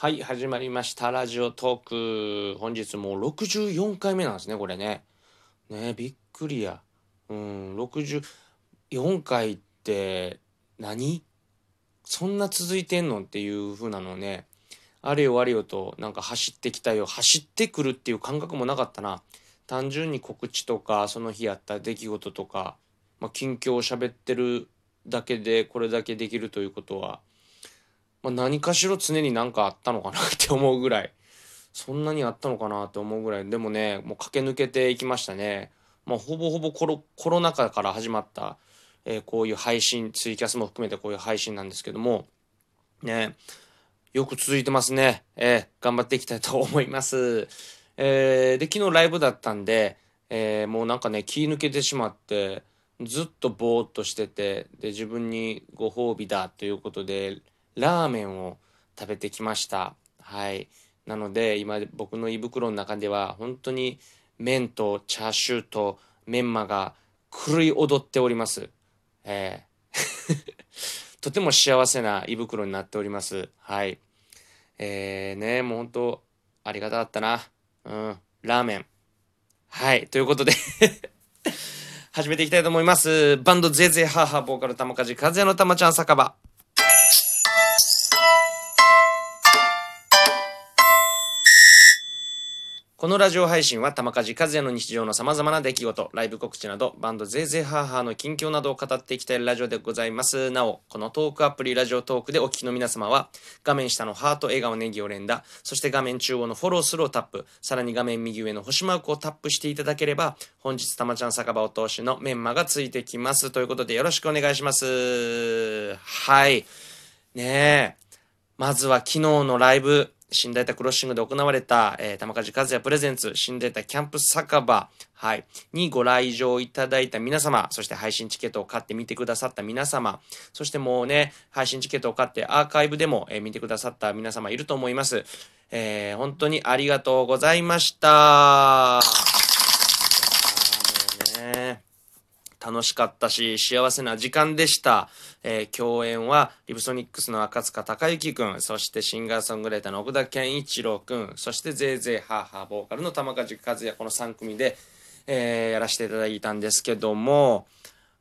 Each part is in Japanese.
はい、始まりました。ラジオトーク。本日もう64回目なんですね、これね。ねびっくりや。うん、64回って何？そんな続いてんのっていう風なのね。あれよあれよとなんか走ってきたよ。走ってくるっていう感覚もなかったな。単純に告知とか、その日やった出来事とか、まあ、近況を喋ってるだけでこれだけできるということは、まあ、何かしら常になんかあったのかなって思うぐらい、そんなにあったのかなって思うぐらい、でもね、もう駆け抜けていきましたね。まあ、ほぼほぼコロコロナ禍から始まった、えーこういう配信、ツイキャスも含めてこういう配信なんですけども、ね、よく続いてますね。えー頑張っていきたいと思います。えーで、昨日ライブだったんで、えーもうなんかね、気抜けてしまって、ずっとぼーっとしてて、で、自分にご褒美だということで、ラーメンを食べてきました。はい。なので、今、僕の胃袋の中では、本当に麺とチャーシューとメンマが狂い踊っております。えー とても幸せな胃袋になっております。はい。えー、ね、もう本当、ありがたかったな。うん。ラーメン。はい。ということで 始めていきたいと思います。バンドゼーゼーハーハーボーカル玉梶和也の玉ちゃん酒場。このラジオ配信は玉梶和也の日常の様々な出来事、ライブ告知など、バンドゼーゼーハーハーの近況などを語っていきたいラジオでございます。なお、このトークアプリラジオトークでお聞きの皆様は、画面下のハート、笑顔、ネギを連打、そして画面中央のフォロースルーをタップ、さらに画面右上の星マークをタップしていただければ、本日玉ちゃん酒場お通しのメンマがついてきます。ということでよろしくお願いします。はい。ねえ。まずは昨日のライブ、新大田クロッシングで行われた、えー、玉梶和也プレゼンツ、新大田キャンプ酒場、はい、にご来場いただいた皆様、そして配信チケットを買って見てくださった皆様、そしてもうね、配信チケットを買ってアーカイブでも、えー見てくださった皆様いると思います。えー本当にありがとうございました。ね楽しかったし、幸せな時間でした。えー共演は、リブソニックスの赤塚孝之くん、そしてシンガーソングライターの奥田健一郎くん、そしてゼーゼーハーハーボーカルの玉梶和也、この3組で、えーやらせていただいたんですけども、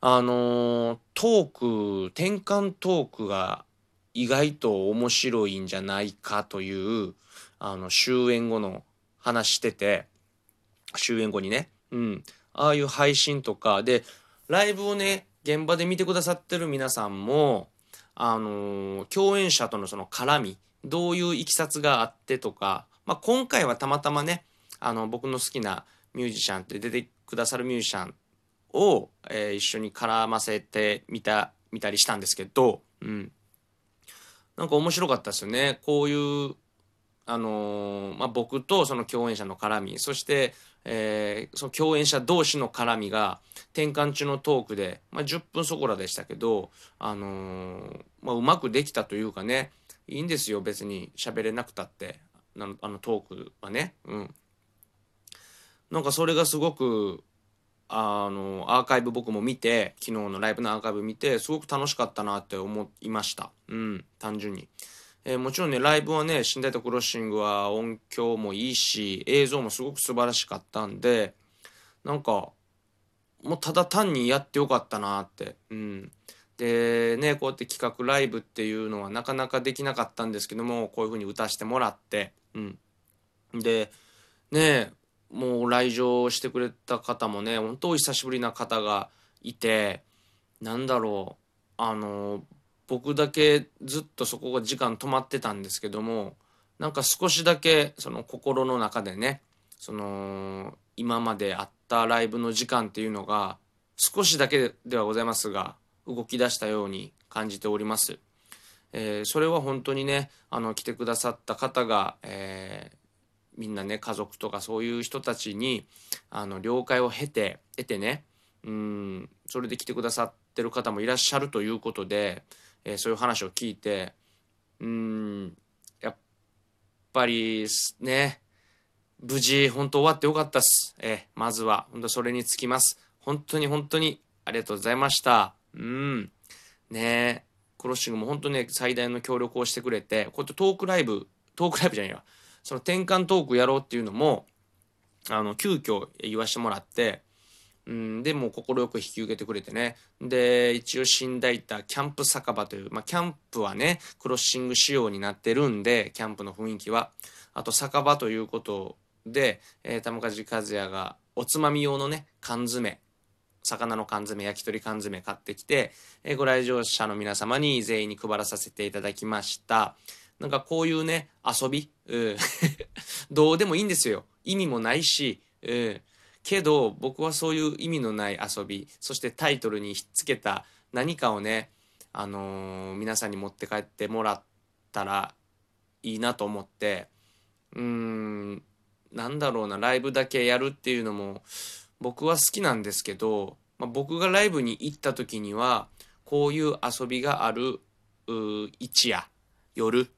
あのートーク、転換トークが意外と面白いんじゃないかという、あの、終演後の話してて、終演後にね、うん、ああいう配信とかでライブをね現場で見てくださってる皆さんもあのー共演者とのその絡みどういういきさつがあってとか、まあ、今回はたまたまねあの僕の好きなミュージシャンって出てくださるミュージシャンを、えー一緒に絡ませてみた見たりしたんですけど、うん、なんか面白かったですよね。こういうあのーまあ、僕とその共演者の絡みそして、えーその共演者同士の絡みが転換中のトークで、まあ、10分そこらでしたけど、あのーまあ、うまくできたというかねいいんですよ別に喋れなくたってあのあのトークはね。うん、なんかそれがすごくあのアーカイブ僕も見て昨日のライブのアーカイブ見てすごく楽しかったなって思いましたうん単純に、えーもちろんねライブはね新大田クロッシングは音響もいいし映像もすごく素晴らしかったんでなんかもうただ単にやってよかったなってうん。でねこうやって企画ライブっていうのはなかなかできなかったんですけどもこういう風に歌してもらってうん。でねもう来場してくれた方もね本当お久しぶりな方がいてなんだろうあの僕だけずっとそこが時間止まってたんですけどもなんか少しだけその心の中でねその今まであったライブの時間っていうのが少しだけではございますが動き出したように感じております。えーそれは本当にねあの来てくださった方が、えーみんなね家族とかそういう人たちにあの了解を経て得てねうんそれで来てくださってる方もいらっしゃるということで、えーそういう話を聞いてうんやっぱりね無事本当終わってよかったっす、えーまずは本当それにつきます。本当に本当にありがとうございました。うんねクロッシングも本当ね最大の協力をしてくれてこうやってトークライブトークライブじゃないわ。その転換トークやろうっていうのも、あの、急遽言わしてもらって、うん、で、も快く引き受けてくれてね。で、一応新大田キャンプ酒場という、まあ、キャンプはね、クロッシング仕様になってるんで、キャンプの雰囲気は。あと、酒場ということで、えー、玉梶和也がおつまみ用のね、缶詰、魚の缶詰、焼き鳥缶詰買ってきて、えー、ご来場者の皆様に全員に配らさせていただきました。なんかこういうね、遊び、うん、どうでもいいんですよ。意味もないし、うん、けど僕はそういう意味のない遊び、そしてタイトルにひっつけた何かをね、あのー、皆さんに持って帰ってもらったらいいなと思って、うーん、なんだろうな、ライブだけやるっていうのも僕は好きなんですけど、まあ、僕がライブに行った時には、こういう遊びがある、一夜、夜、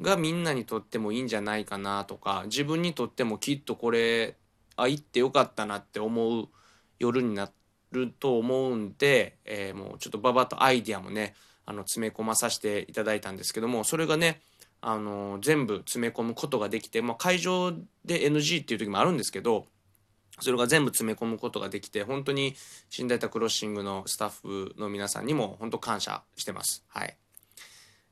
がみんなにとってもいいんじゃないかなとか、自分にとってもきっとこれ、あ、行ってよかったなって思う夜になると思うんで、えー、もうちょっとばばとアイディアもね、あの、詰め込まさせていただいたんですけども、それがね、あの全部詰め込むことができて、まあ、会場で NG っていう時もあるんですけどそれが全部詰め込むことができて本当に新大田クロッシングのスタッフの皆さんにも本当感謝してます。はい。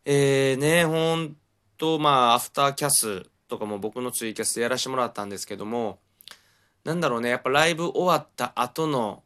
えー、ね、本当まあアフターキャスとかも僕のツイキャスでやらせてもらったんですけどもなんだろうね。やっぱライブ終わった後の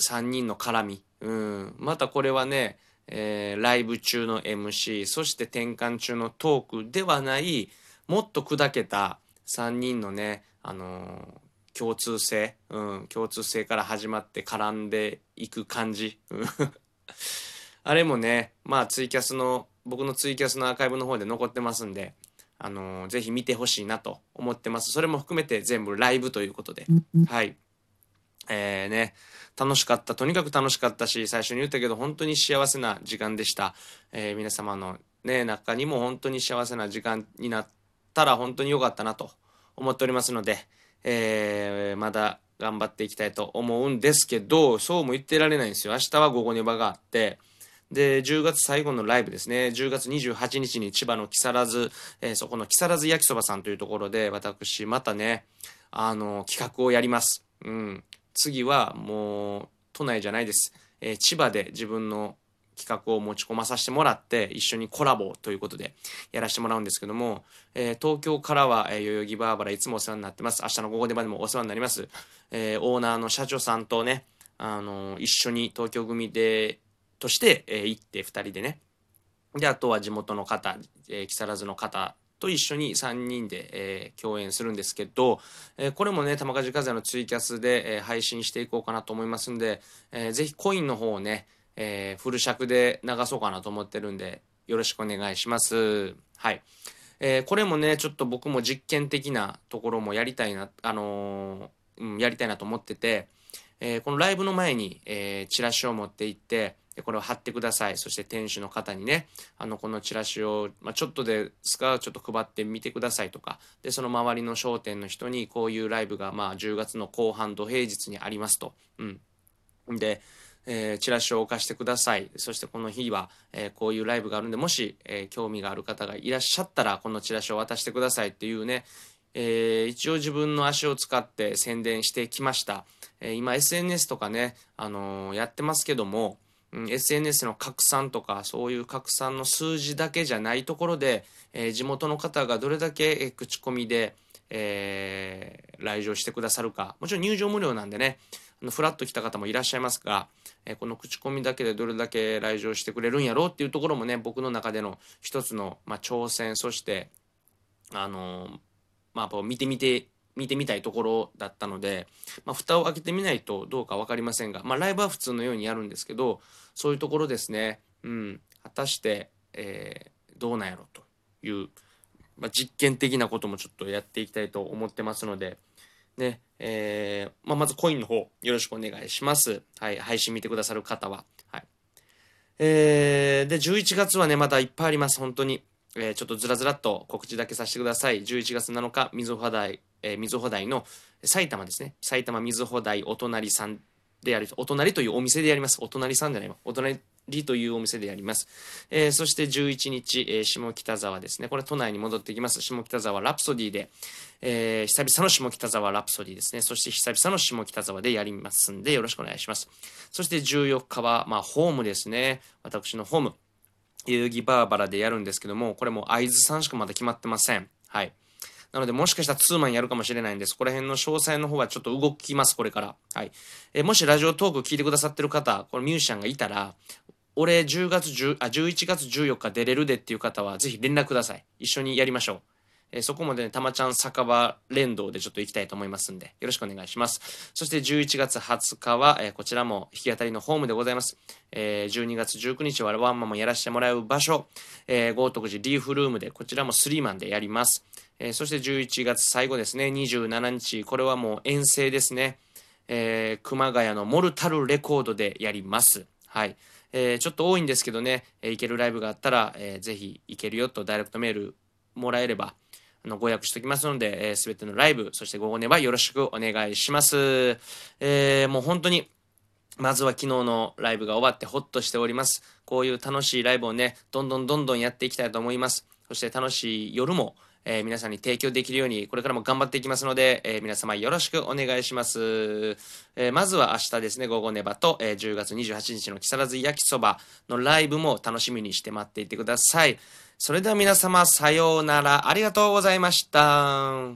3人の絡み、うん、またこれはねえー、ライブ中の MC そして転換中のトークではないもっと砕けた3人のね、あのー、共通性、うん、共通性から始まって絡んでいく感じ。あれもねまあツイキャスの僕のツイキャスのアーカイブの方で残ってますんであのー、ぜひ見てほしいなと思ってますそれも含めて全部ライブということではいえーね楽しかった。とにかく楽しかったし、最初に言ったけど、本当に幸せな時間でした。えー、皆様のね、中にも本当に幸せな時間になったら本当に良かったなと思っておりますので、えー、まだ頑張っていきたいと思うんですけど、そうも言ってられないんですよ。明日は午後に場があって、で、10月最後のライブですね。10月28日に千葉の木更津、えー、そこの木更津焼きそばさんというところで、私、またね、あの、企画をやります。うん。次はもう都内じゃないです、えー、千葉で自分の企画を持ち込まさせてもらって一緒にコラボということでやらせてもらうんですけども、えー、東京からは、えー、代々木バーバラいつもお世話になってます明日の午後でまでもお世話になります、えー、オーナーの社長さんとね、あの一緒に東京組でとして、え行って2人でねであとは地元の方、え木更津の方と一緒に3人で、えー、共演するんですけど、えー、これもね、玉梶和也のツイキャスで、えー、配信していこうかなと思いますんで、えー、ぜひコインの方をね、え、フル尺で流そうかなと思ってるんで、よろしくお願いします。はい。え、これもね、ちょっと僕も実験的なところもやりたいな、あの、うん、やりたいなと思ってて、え、このライブの前に、え、チラシを持って行って、でこれを貼ってください。そして店主の方にね、あの、このチラシを、まあ、ちょっとですか、ちょっと配ってみてくださいとか、で、その周りの商店の人に、こういうライブが、まあ、10月の後半土平日にありますと。うん。で、えー、チラシを置かしてください。そしてこの日は、えー、こういうライブがあるんで、もし、えー、興味がある方がいらっしゃったら、このチラシを渡してくださいっていうね、え一応自分の足を使って宣伝してきました。え今 SNS とかね、あのやってますけども、うん、SNS の拡散とかそういう拡散の数字だけじゃないところで、えー、地元の方がどれだけ、口コミで、えー、来場してくださるか。もちろん入場無料なんでねあのフラッと来た方もいらっしゃいますが、えこの口コミだけでどれだけ来場してくれるんやろうっていうところもね僕の中での一つの、まあ、挑戦そしてあのまあ見てみて見てみたいところだったので、まあ、蓋を開けてみないとどうか分かりませんが、まあ、ライブは普通のようにやるんですけどそういうところですね、うん、果たして、えー、どうなんやろという、まあ、実験的なこともちょっとやっていきたいと思ってますので、ねえーまあ、まずコインの方よろしくお願いします、はい、配信見てくださる方は。はいえー、で11月はねまだいっぱいあります本当に。えー、ちょっとずらずらっと告知だけさせてください。11月7日、水穂台、えー、水穂台の埼玉ですね。埼玉水穂台お隣さんである、お隣というお店でやります。お隣さんじゃないわ。お隣というお店でやります。えー、そして11日、えー、下北沢ですね。これ都内に戻ってきます。下北沢ラプソディで、えー、久々の下北沢ラプソディですね。そして久々の下北沢でやりますんで、よろしくお願いします。そして14日は、まあ、ホームですね。私のホーム。代々木バーバラでやるんですけども、これも会津さんしかまだ決まってません。はい。なので、もしかしたらツーマンやるかもしれないんで、すここら辺の詳細の方はちょっと動きます、これから。はい。えもしラジオトーク聞いてくださってる方、このミュージシャンがいたら、俺10月10あ11月14日出れるでっていう方はぜひ連絡ください一緒にやりましょうえ、そこまでね、たまちゃん酒場連動でちょっと行きたいと思いますんで、よろしくお願いします。そして11月20日は、え、こちらも弾き語りのホームでございます。えー、12月19日はワンマンもやらせてもらう場所、え、豪徳寺リーフルームで、こちらもスリーマンでやります。え、そして11月最後ですね、27日、これはもう遠征ですね。えー、熊谷のモルタルレコードでやります。はい。えー、ちょっと多いんですけどね、えー、行けるライブがあったら、えー、ぜひ行けるよとダイレクトメールもらえれば、あの、ご予約しておきますので、えー、すべてのライブ、そして午後ねはよろしくお願いします。えー、もう本当に、まずは昨日のライブが終わってほっとしております。こういう楽しいライブをね、どんどんどんどんやっていきたいと思います。そして楽しい夜も、えー、皆さんに提供できるように、これからも頑張っていきますので、えー、皆様よろしくお願いします。えー、まずは明日ですね、午後ネバと、え10月28日の木更津焼きそばのライブも楽しみにして待っていてください。それでは皆様、さようなら。ありがとうございました。